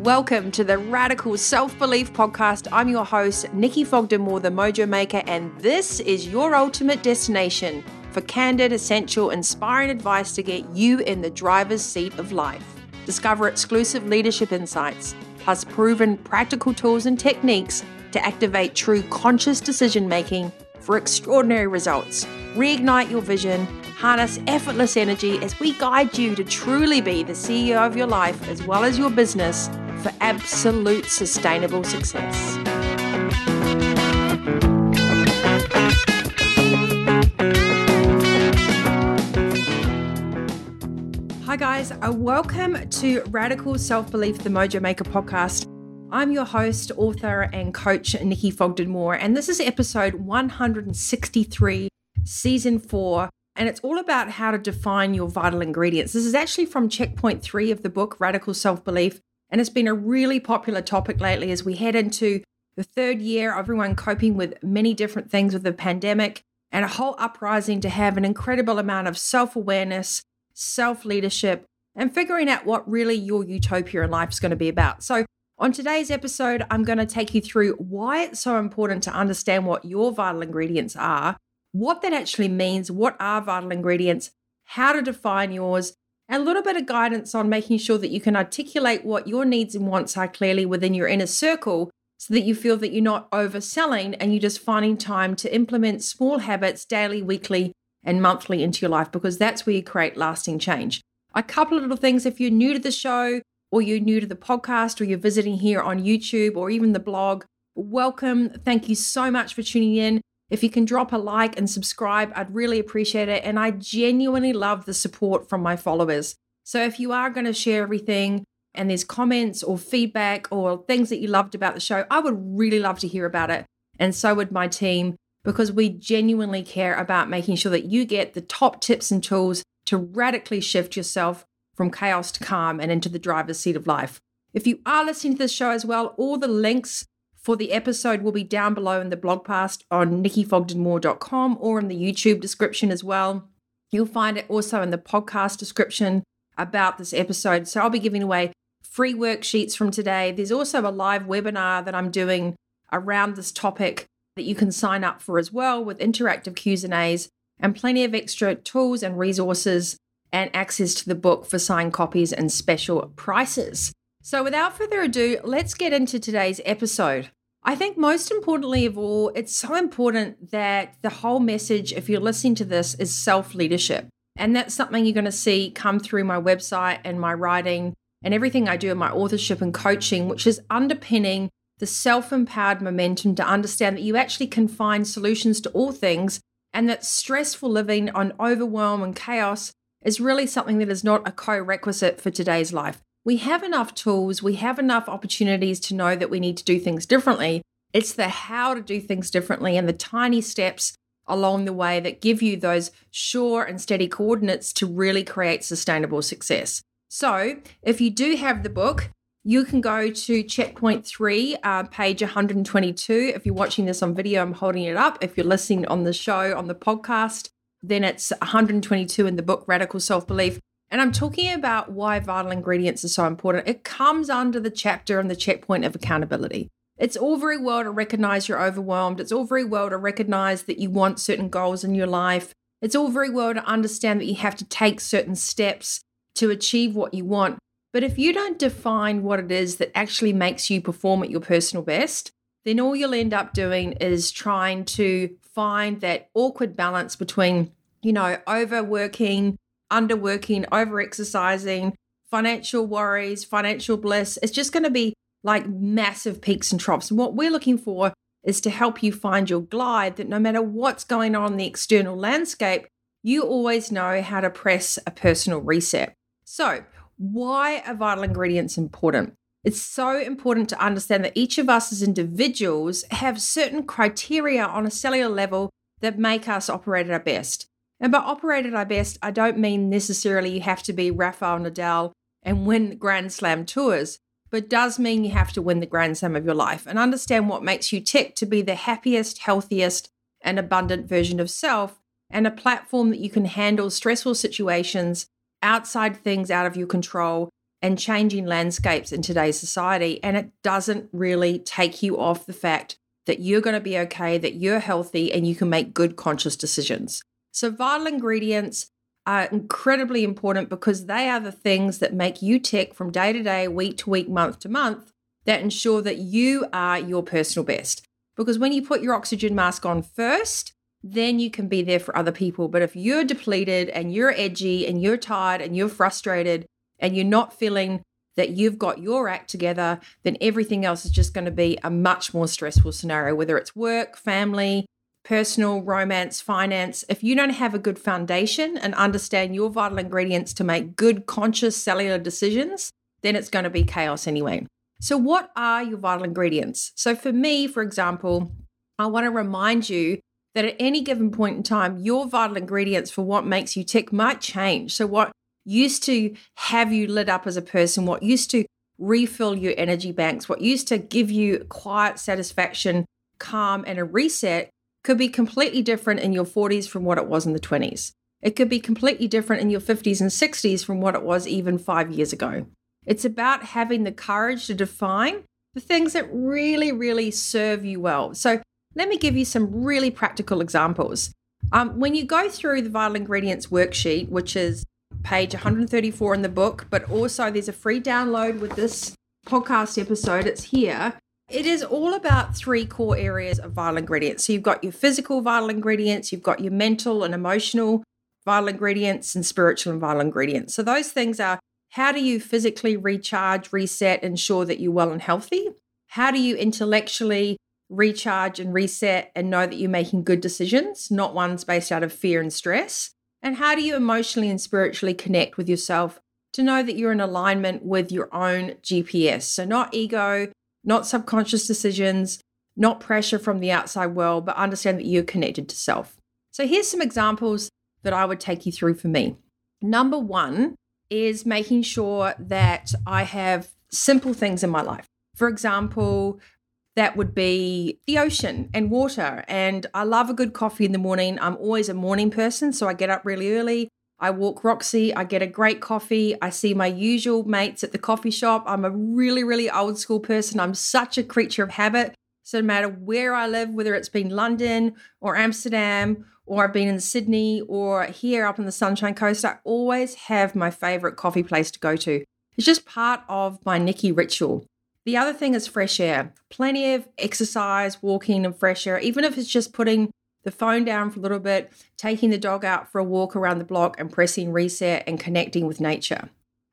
Welcome to the Radical Self Belief Podcast. I'm your host, Nikki Fogden Moore, the Mojo Maker, and this is your ultimate destination for candid, essential, inspiring advice to get you in the driver's seat of life. Discover exclusive leadership insights, plus proven practical tools and techniques to activate true conscious decision making for extraordinary results. Reignite your vision, harness effortless energy as we guide you to truly be the CEO of your life as well as your business for absolute sustainable success. Hi, guys. Uh, welcome to Radical Self Belief, the Mojo Maker podcast. I'm your host, author, and coach, Nikki Fogden Moore, and this is episode 163, season four. And it's all about how to define your vital ingredients. This is actually from checkpoint three of the book, Radical Self Belief. And it's been a really popular topic lately as we head into the third year, everyone coping with many different things with the pandemic and a whole uprising to have an incredible amount of self awareness, self leadership, and figuring out what really your utopia in life is going to be about. So, on today's episode, I'm going to take you through why it's so important to understand what your vital ingredients are, what that actually means, what are vital ingredients, how to define yours, and a little bit of guidance on making sure that you can articulate what your needs and wants are clearly within your inner circle so that you feel that you're not overselling and you're just finding time to implement small habits daily, weekly, and monthly into your life because that's where you create lasting change. A couple of little things if you're new to the show or you're new to the podcast or you're visiting here on YouTube or even the blog, welcome. Thank you so much for tuning in. If you can drop a like and subscribe, I'd really appreciate it. And I genuinely love the support from my followers. So if you are going to share everything and there's comments or feedback or things that you loved about the show, I would really love to hear about it. And so would my team, because we genuinely care about making sure that you get the top tips and tools to radically shift yourself from chaos to calm and into the driver's seat of life. If you are listening to this show as well, all the links for the episode will be down below in the blog post on nikkifogdenmoore.com or in the YouTube description as well. You'll find it also in the podcast description about this episode. So I'll be giving away free worksheets from today. There's also a live webinar that I'm doing around this topic that you can sign up for as well with interactive Q's and A's and plenty of extra tools and resources and access to the book for signed copies and special prices. So, without further ado, let's get into today's episode. I think most importantly of all, it's so important that the whole message, if you're listening to this, is self leadership. And that's something you're going to see come through my website and my writing and everything I do in my authorship and coaching, which is underpinning the self empowered momentum to understand that you actually can find solutions to all things and that stressful living on overwhelm and chaos is really something that is not a co requisite for today's life we have enough tools, we have enough opportunities to know that we need to do things differently. It's the how to do things differently and the tiny steps along the way that give you those sure and steady coordinates to really create sustainable success. So, if you do have the book, you can go to checkpoint three, uh, page 122. If you're watching this on video, I'm holding it up. If you're listening on the show, on the podcast, then it's 122 in the book, Radical Self Belief. And I'm talking about why vital ingredients are so important. It comes under the chapter and the checkpoint of accountability. It's all very well to recognize you're overwhelmed. It's all very well to recognize that you want certain goals in your life. It's all very well to understand that you have to take certain steps to achieve what you want. But if you don't define what it is that actually makes you perform at your personal best, then all you'll end up doing is trying to find that awkward balance between, you know, overworking, underworking, overexercising, financial worries, financial bliss. It's just going to be like massive peaks and troughs. And what we're looking for is to help you find your glide that no matter what's going on in the external landscape, you always know how to press a personal reset. So, why are vital ingredients important? It's so important to understand that each of us as individuals have certain criteria on a cellular level that make us operate at our best. And by operate at our best, I don't mean necessarily you have to be Rafael Nadal and win Grand Slam tours, but does mean you have to win the Grand Slam of your life and understand what makes you tick to be the happiest, healthiest, and abundant version of self and a platform that you can handle stressful situations, outside things out of your control, and changing landscapes in today's society. And it doesn't really take you off the fact that you're going to be okay, that you're healthy, and you can make good conscious decisions. So, vital ingredients are incredibly important because they are the things that make you tick from day to day, week to week, month to month, that ensure that you are your personal best. Because when you put your oxygen mask on first, then you can be there for other people. But if you're depleted and you're edgy and you're tired and you're frustrated and you're not feeling that you've got your act together, then everything else is just going to be a much more stressful scenario, whether it's work, family, personal, romance, finance. If you don't have a good foundation and understand your vital ingredients to make good, conscious cellular decisions, then it's going to be chaos anyway. So, what are your vital ingredients? So, for me, for example, I want to remind you that at any given point in time, your vital ingredients for what makes you tick might change. So, what used to have you lit up as a person, what used to refill your energy banks, what used to give you quiet satisfaction, calm, and a reset could be completely different in your 40s from what it was in the 20s. It could be completely different in your 50s and 60s from what it was even five years ago. It's about having the courage to define the things that really, really serve you well. So, let me give you some really practical examples. Um, when you go through the vital ingredients worksheet, which is page 134 in the book, but also there's a free download with this podcast episode, it's here. It is all about three core areas of vital ingredients. So you've got your physical vital ingredients, you've got your mental and emotional vital ingredients, and spiritual and vital ingredients. So those things are how do you physically recharge, reset, ensure that you're well and healthy? How do you intellectually recharge and reset and know that you're making good decisions, not ones based out of fear and stress? And how do you emotionally and spiritually connect with yourself to know that you're in alignment with your own GPS? So, not ego, not subconscious decisions, not pressure from the outside world, but understand that you're connected to self. So, here's some examples that I would take you through for me. Number one is making sure that I have simple things in my life. For example, that would be the ocean and water. And I love a good coffee in the morning. I'm always a morning person, so I get up really early. I walk Roxy, I get a great coffee. I see my usual mates at the coffee shop. I'm a really, really old school person. I'm such a creature of habit. So, no matter where I live, whether it's been London or Amsterdam, or I've been in Sydney or here up on the Sunshine Coast, I always have my favorite coffee place to go to. It's just part of my Nikki ritual. The other thing is fresh air. Plenty of exercise, walking, and fresh air, even if it's just putting the phone down for a little bit, taking the dog out for a walk around the block, and pressing reset and connecting with nature.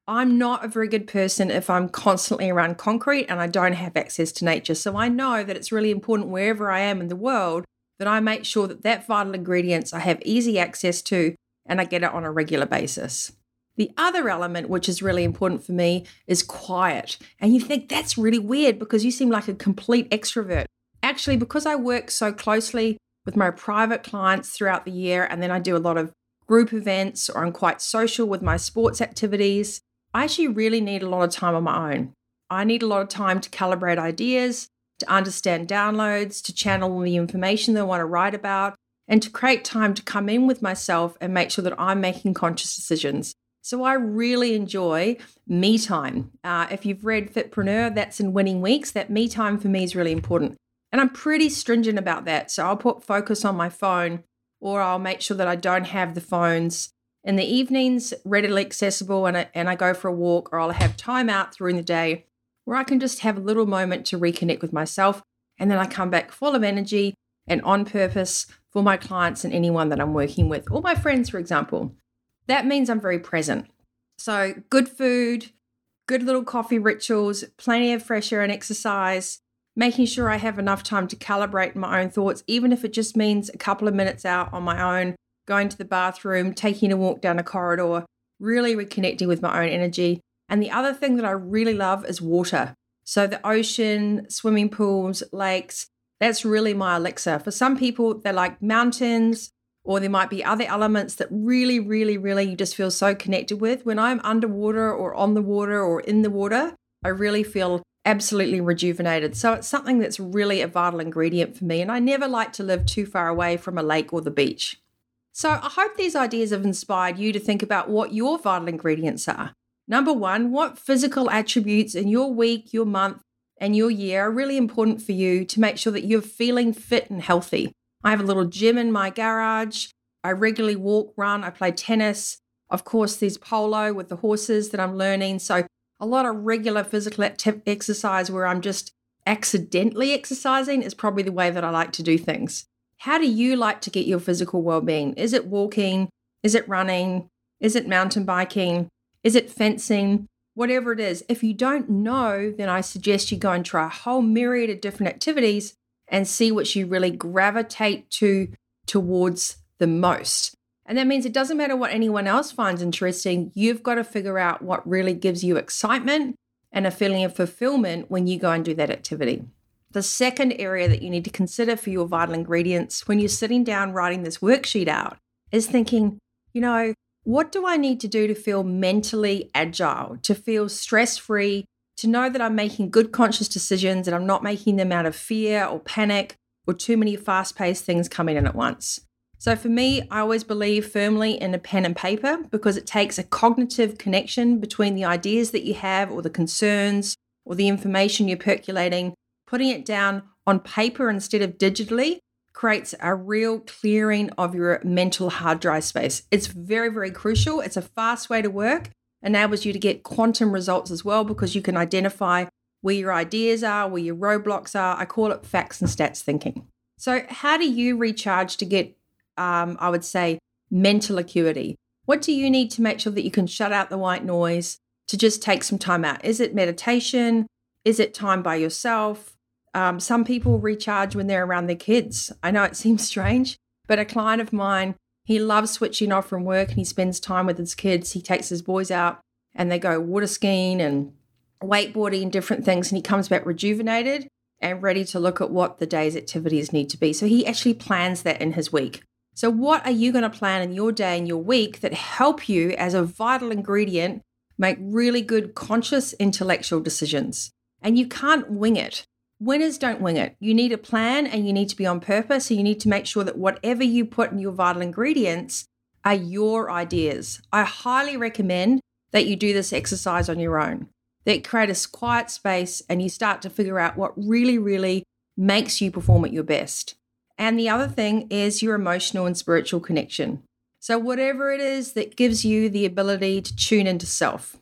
I'm not a very good person if I'm constantly around concrete and I don't have access to nature. So I know that it's really important wherever I am in the world that I make sure that that vital ingredients I have easy access to and I get it on a regular basis. The other element, which is really important for me, is quiet. And you think that's really weird because you seem like a complete extrovert. Actually, because I work so closely with my private clients throughout the year, and then I do a lot of group events or I'm quite social with my sports activities, I actually really need a lot of time on my own. I need a lot of time to calibrate ideas, to understand downloads, to channel the information that I want to write about, and to create time to come in with myself and make sure that I'm making conscious decisions so I really enjoy me time. Uh, if you've read Fitpreneur, that's in Winning Weeks. That me time for me is really important. And I'm pretty stringent about that. So I'll put focus on my phone or I'll make sure that I don't have the phones in the evenings readily accessible and I, and I go for a walk or I'll have time out during the day where I can just have a little moment to reconnect with myself. And then I come back full of energy and on purpose for my clients and anyone that I'm working with, or my friends, for example that means I'm very present. So, good food, good little coffee rituals, plenty of fresh air and exercise, making sure I have enough time to calibrate my own thoughts, even if it just means a couple of minutes out on my own, going to the bathroom, taking a walk down a corridor, really reconnecting with my own energy. And the other thing that I really love is water. So, the ocean, swimming pools, lakes, that's really my elixir. For some people, they like mountains, or there might be other elements that really, really, really you just feel so connected with. When I'm underwater or on the water or in the water, I really feel absolutely rejuvenated. So it's something that's really a vital ingredient for me. And I never like to live too far away from a lake or the beach. So I hope these ideas have inspired you to think about what your vital ingredients are. Number one, what physical attributes in your week, your month, and your year are really important for you to make sure that you're feeling fit and healthy. I have a little gym in my garage. I regularly walk, run, I play tennis. Of course, there's polo with the horses that I'm learning. So, a lot of regular physical exercise where I'm just accidentally exercising is probably the way that I like to do things. How do you like to get your physical well being? Is it walking? Is it running? Is it mountain biking? Is it fencing? Whatever it is. If you don't know, then I suggest you go and try a whole myriad of different activities and see which you really gravitate to towards the most. And that means it doesn't matter what anyone else finds interesting, you've got to figure out what really gives you excitement and a feeling of fulfillment when you go and do that activity. The second area that you need to consider for your vital ingredients when you're sitting down writing this worksheet out is thinking, you know, what do I need to do to feel mentally agile, to feel stress free, to know that I'm making good conscious decisions and I'm not making them out of fear or panic or too many fast paced things coming in at once? So, for me, I always believe firmly in a pen and paper because it takes a cognitive connection between the ideas that you have or the concerns or the information you're percolating, putting it down on paper instead of digitally creates a real clearing of your mental hard drive space. It's very, very crucial. It's a fast way to work, enables you to get quantum results as well because you can identify where your ideas are, where your roadblocks are. I call it facts and stats thinking. So, how do you recharge to get, um, I would say, mental acuity? What do you need to make sure that you can shut out the white noise to just take some time out? Is it meditation? Is it time by yourself? Um, some people recharge when they're around their kids. I know it seems strange, but a client of mine, he loves switching off from work and he spends time with his kids. He takes his boys out and they go water skiing and wakeboarding and different things. And he comes back rejuvenated and ready to look at what the day's activities need to be. So he actually plans that in his week. So, what are you going to plan in your day and your week that help you as a vital ingredient make really good conscious intellectual decisions? And you can't wing it. Winners don't wing it. You need a plan and you need to be on purpose. And you need to make sure that whatever you put in your vital ingredients are your ideas. I highly recommend that you do this exercise on your own, that create a quiet space and you start to figure out what really, really makes you perform at your best. And the other thing is your emotional and spiritual connection. So, whatever it is that gives you the ability to tune into self,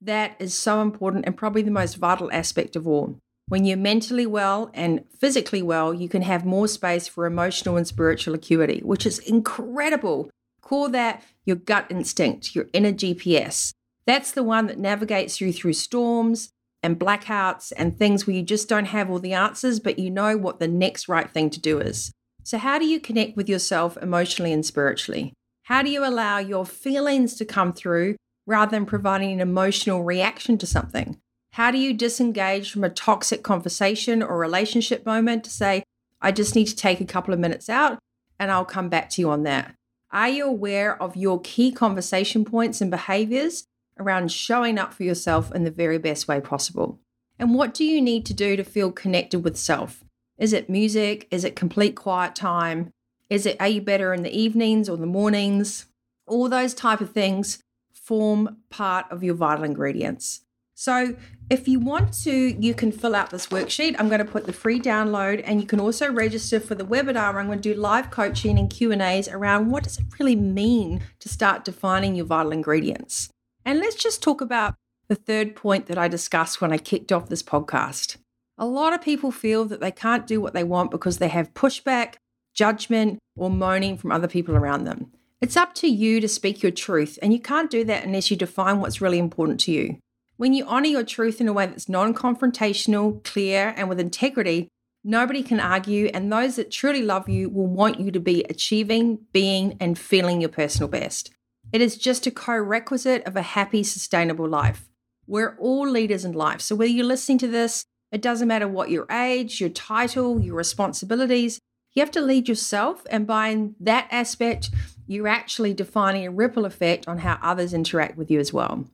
that is so important and probably the most vital aspect of all. When you're mentally well and physically well, you can have more space for emotional and spiritual acuity, which is incredible. Call that your gut instinct, your inner GPS. That's the one that navigates you through storms and blackouts and things where you just don't have all the answers, but you know what the next right thing to do is. So, how do you connect with yourself emotionally and spiritually? How do you allow your feelings to come through rather than providing an emotional reaction to something? How do you disengage from a toxic conversation or relationship moment to say, I just need to take a couple of minutes out and I'll come back to you on that? Are you aware of your key conversation points and behaviors around showing up for yourself in the very best way possible? And what do you need to do to feel connected with self? Is it music? Is it complete quiet time? Is it are you better in the evenings or the mornings? All those type of things form part of your vital ingredients. So if you want to, you can fill out this worksheet. I'm going to put the free download and you can also register for the webinar. I'm going to do live coaching and Q&As around what does it really mean to start defining your vital ingredients. And let's just talk about the third point that I discussed when I kicked off this podcast. A lot of people feel that they can't do what they want because they have pushback, judgment, or moaning from other people around them. It's up to you to speak your truth, and you can't do that unless you define what's really important to you. When you honor your truth in a way that's non confrontational, clear, and with integrity, nobody can argue, and those that truly love you will want you to be achieving, being, and feeling your personal best. It is just a co requisite of a happy, sustainable life. We're all leaders in life. So, whether you're listening to this, it doesn't matter what your age, your title, your responsibilities, you have to lead yourself. And by that aspect, you're actually defining a ripple effect on how others interact with you as well.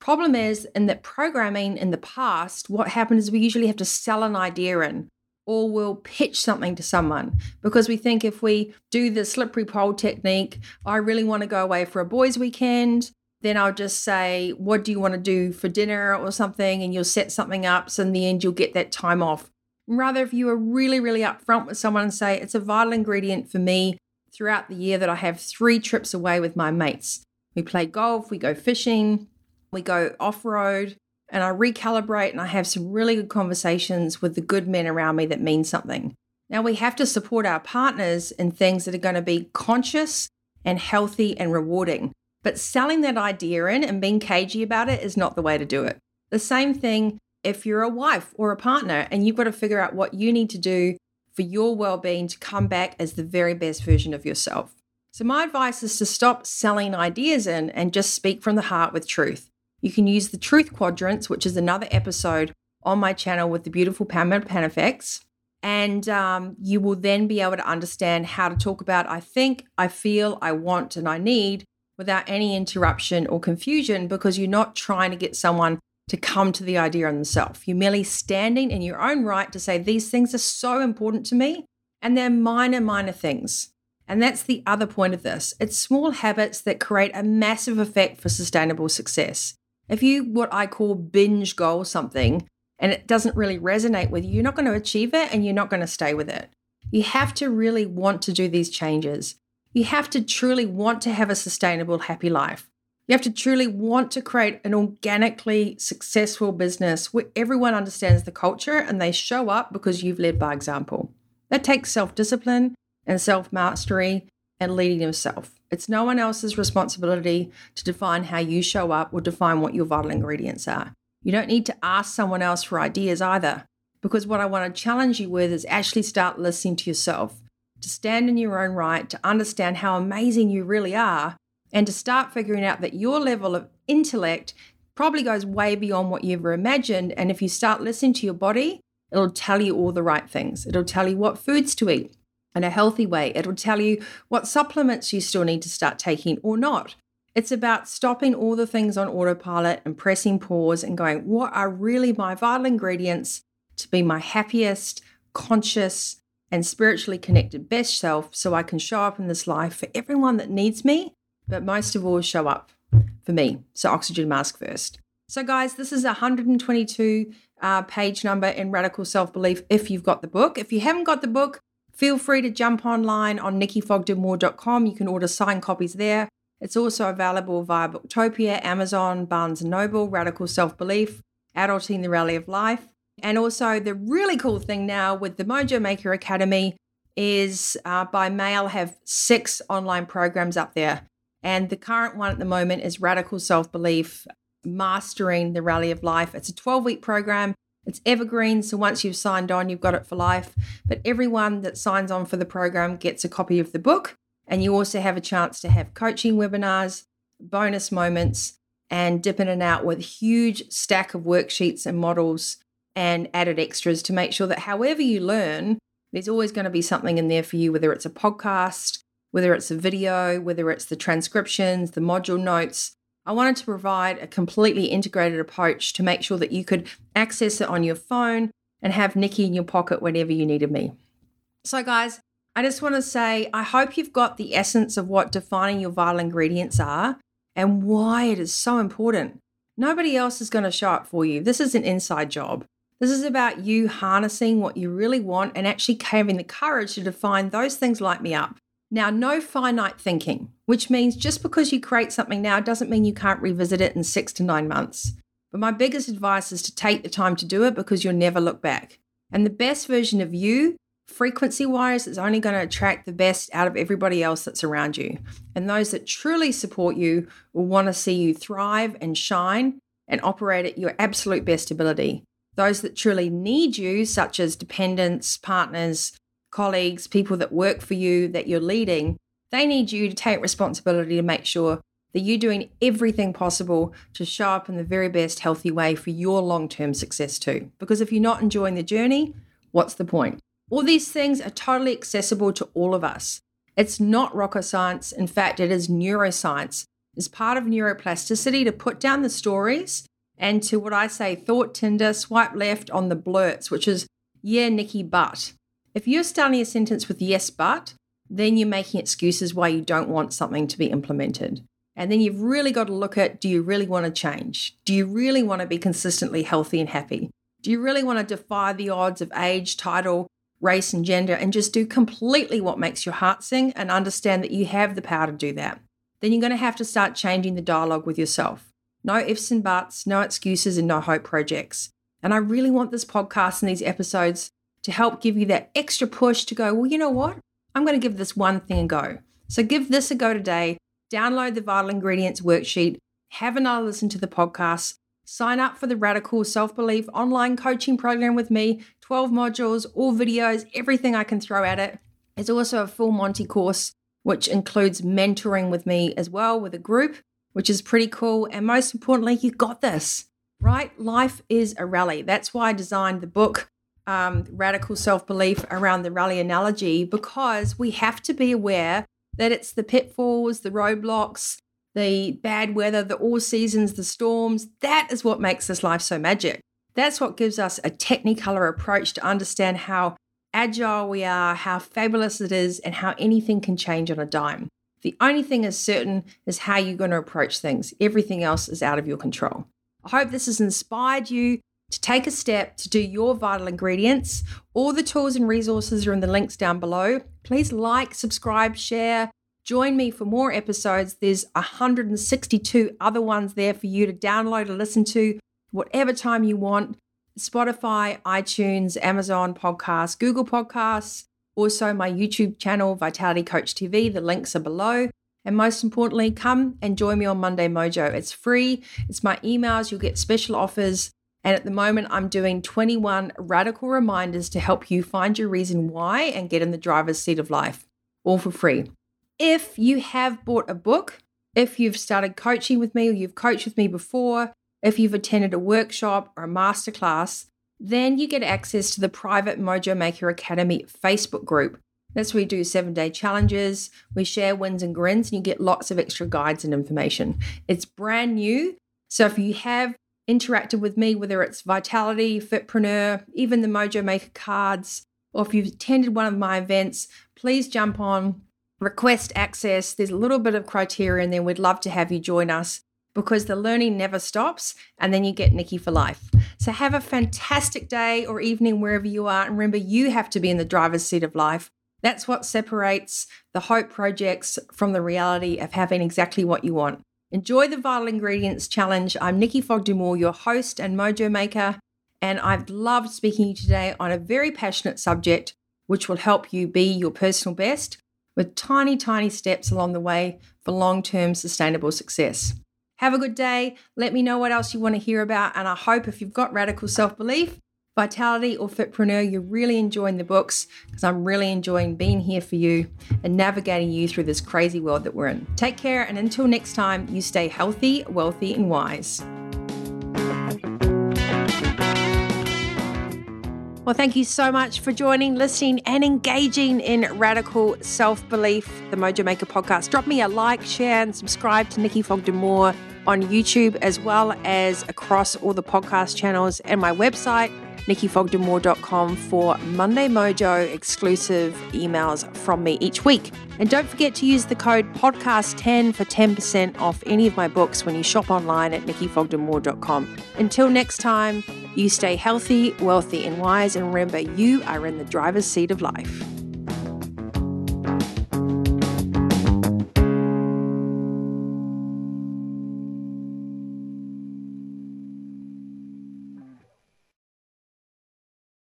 Problem is, in that programming in the past, what happens is we usually have to sell an idea in, or we'll pitch something to someone because we think if we do the slippery pole technique, I really want to go away for a boys' weekend, then I'll just say, What do you want to do for dinner or something? And you'll set something up. So in the end, you'll get that time off. Rather, if you are really, really upfront with someone and say, It's a vital ingredient for me throughout the year that I have three trips away with my mates. We play golf, we go fishing, we go off road, and I recalibrate and I have some really good conversations with the good men around me that mean something. Now, we have to support our partners in things that are going to be conscious and healthy and rewarding. But selling that idea in and being cagey about it is not the way to do it. The same thing if you're a wife or a partner and you've got to figure out what you need to do for your well being to come back as the very best version of yourself. So, my advice is to stop selling ideas in and just speak from the heart with truth. You can use the truth quadrants, which is another episode on my channel with the beautiful Pamela Panafex. And um, you will then be able to understand how to talk about I think, I feel, I want, and I need without any interruption or confusion because you're not trying to get someone to come to the idea on themselves. You're merely standing in your own right to say, These things are so important to me, and they're minor, minor things. And that's the other point of this it's small habits that create a massive effect for sustainable success. If you, what I call binge goal something, and it doesn't really resonate with you, you're not going to achieve it and you're not going to stay with it. You have to really want to do these changes. You have to truly want to have a sustainable, happy life. You have to truly want to create an organically successful business where everyone understands the culture and they show up because you've led by example. That takes self discipline and self mastery and leading yourself. It's no one else's responsibility to define how you show up or define what your vital ingredients are. You don't need to ask someone else for ideas either, because what I want to challenge you with is actually start listening to yourself, to stand in your own right, to understand how amazing you really are, and to start figuring out that your level of intellect probably goes way beyond what you ever imagined. And if you start listening to your body, it'll tell you all the right things. It'll tell you what foods to eat in a healthy way. It'll tell you what supplements you still need to start taking or not. It's about stopping all the things on autopilot and pressing pause and going, what are really my vital ingredients to be my happiest, conscious, and spiritually connected best self so I can show up in this life for everyone that needs me, but most of all, show up for me. So, oxygen mask first. So, guys, this is a 122 uh, page number in Radical Self Belief if you've got the book. If you haven't got the book, Feel free to jump online on nikkifogdenmoore.com. You can order signed copies there. It's also available via Booktopia, Amazon, Barnes & Noble, Radical Self-Belief, Adulting the Rally of Life. And also the really cool thing now with the Mojo Maker Academy is uh, by mail have six online programs up there. And the current one at the moment is Radical Self-Belief, Mastering the Rally of Life. It's a 12-week program. It's evergreen, so once you've signed on, you've got it for life. But everyone that signs on for the program gets a copy of the book, and you also have a chance to have coaching webinars, bonus moments, and dip in and out with huge stack of worksheets and models and added extras to make sure that however you learn, there's always going to be something in there for you, whether it's a podcast, whether it's a video, whether it's the transcriptions, the module notes, I wanted to provide a completely integrated approach to make sure that you could access it on your phone and have Nikki in your pocket whenever you needed me. So, guys, I just want to say I hope you've got the essence of what defining your vital ingredients are and why it is so important. Nobody else is going to show up for you. This is an inside job. This is about you harnessing what you really want and actually having the courage to define those things light me up. Now, no finite thinking, which means just because you create something now doesn't mean you can't revisit it in six to nine months. But my biggest advice is to take the time to do it because you'll never look back. And the best version of you, frequency wise, is only going to attract the best out of everybody else that's around you. And those that truly support you will want to see you thrive and shine and operate at your absolute best ability. Those that truly need you, such as dependents, partners, colleagues, people that work for you, that you're leading, they need you to take responsibility to make sure that you're doing everything possible to show up in the very best healthy way for your long term success too. Because if you're not enjoying the journey, what's the point? All these things are totally accessible to all of us. It's not rocket science. In fact, it is neuroscience. It's part of neuroplasticity to put down the stories and to what I say, thought tinder, swipe left on the blurts, which is Yeah, Nikki, but. If you're starting a sentence with yes, but, then you're making excuses why you don't want something to be implemented. And then you've really got to look at do you really want to change? Do you really want to be consistently healthy and happy? Do you really want to defy the odds of age, title, race, and gender and just do completely what makes your heart sing and understand that you have the power to do that? Then you're going to have to start changing the dialogue with yourself. No ifs and buts, no excuses, and no hope projects. And I really want this podcast and these episodes to help give you that extra push to go, well, you know what? I'm going to give this one thing a go. So give this a go today. Download the Vital Ingredients worksheet, have another listen to the podcast, sign up for the Radical Self Belief online coaching program with me 12 modules, all videos, everything I can throw at it. There's also a full Monty course, which includes mentoring with me as well with a group, which is pretty cool. And most importantly, you got this, right? Life is a rally. That's why I designed the book um, radical self belief around the rally analogy because we have to be aware that it's the pitfalls, the roadblocks, the bad weather, the all seasons, the storms. That is what makes this life so magic. That's what gives us a technicolor approach to understand how agile we are, how fabulous it is, and how anything can change on a dime. The only thing is certain is how you're going to approach things. Everything else is out of your control. I hope this has inspired you to take a step to do your vital ingredients. All the tools and resources are in the links down below. Please like, subscribe, share. Join me for more episodes. There's 162 other ones there for you to download and listen to whatever time you want. Spotify, iTunes, Amazon Podcasts, Google Podcasts, also my YouTube channel, Vitality Coach TV. The links are below. And most importantly, come and join me on Monday Mojo. It's free, it's my emails, you'll get special offers. And at the moment, I'm doing 21 radical reminders to help you find your reason why and get in the driver's seat of life, all for free. If you have bought a book, if you've started coaching with me or you've coached with me before, if you've attended a workshop or a masterclass, then you get access to the private Mojo Maker Academy Facebook group. That's where we do seven day challenges, we share wins and grins, and you get lots of extra guides and information. It's brand new. So if you have interacted with me, whether it's Vitality, Fitpreneur, even the Mojo Maker cards, or if you've attended one of my events, please jump on, request access. There's a little bit of criteria, and then we'd love to have you join us because the learning never stops, and then you get Nikki for life. So have a fantastic day or evening wherever you are, and remember, you have to be in the driver's seat of life. That's what separates the hope projects from the reality of having exactly what you want. Enjoy the Vital Ingredients Challenge. I'm Nikki Fogden your host and mojo maker, and I've loved speaking to you today on a very passionate subject which will help you be your personal best with tiny, tiny steps along the way for long term sustainable success. Have a good day. Let me know what else you want to hear about, and I hope if you've got radical self belief, Vitality or Fitpreneur, you're really enjoying the books because I'm really enjoying being here for you and navigating you through this crazy world that we're in. Take care, and until next time, you stay healthy, wealthy, and wise. Well, thank you so much for joining, listening, and engaging in radical self belief, the Mojo Maker podcast. Drop me a like, share, and subscribe to Nikki Fogden Moore on YouTube as well as across all the podcast channels and my website nikkifogdenmoore.com for Monday Mojo exclusive emails from me each week. And don't forget to use the code podcast10 for 10% off any of my books when you shop online at nikkifogdenmoore.com. Until next time, you stay healthy, wealthy, and wise. And remember, you are in the driver's seat of life.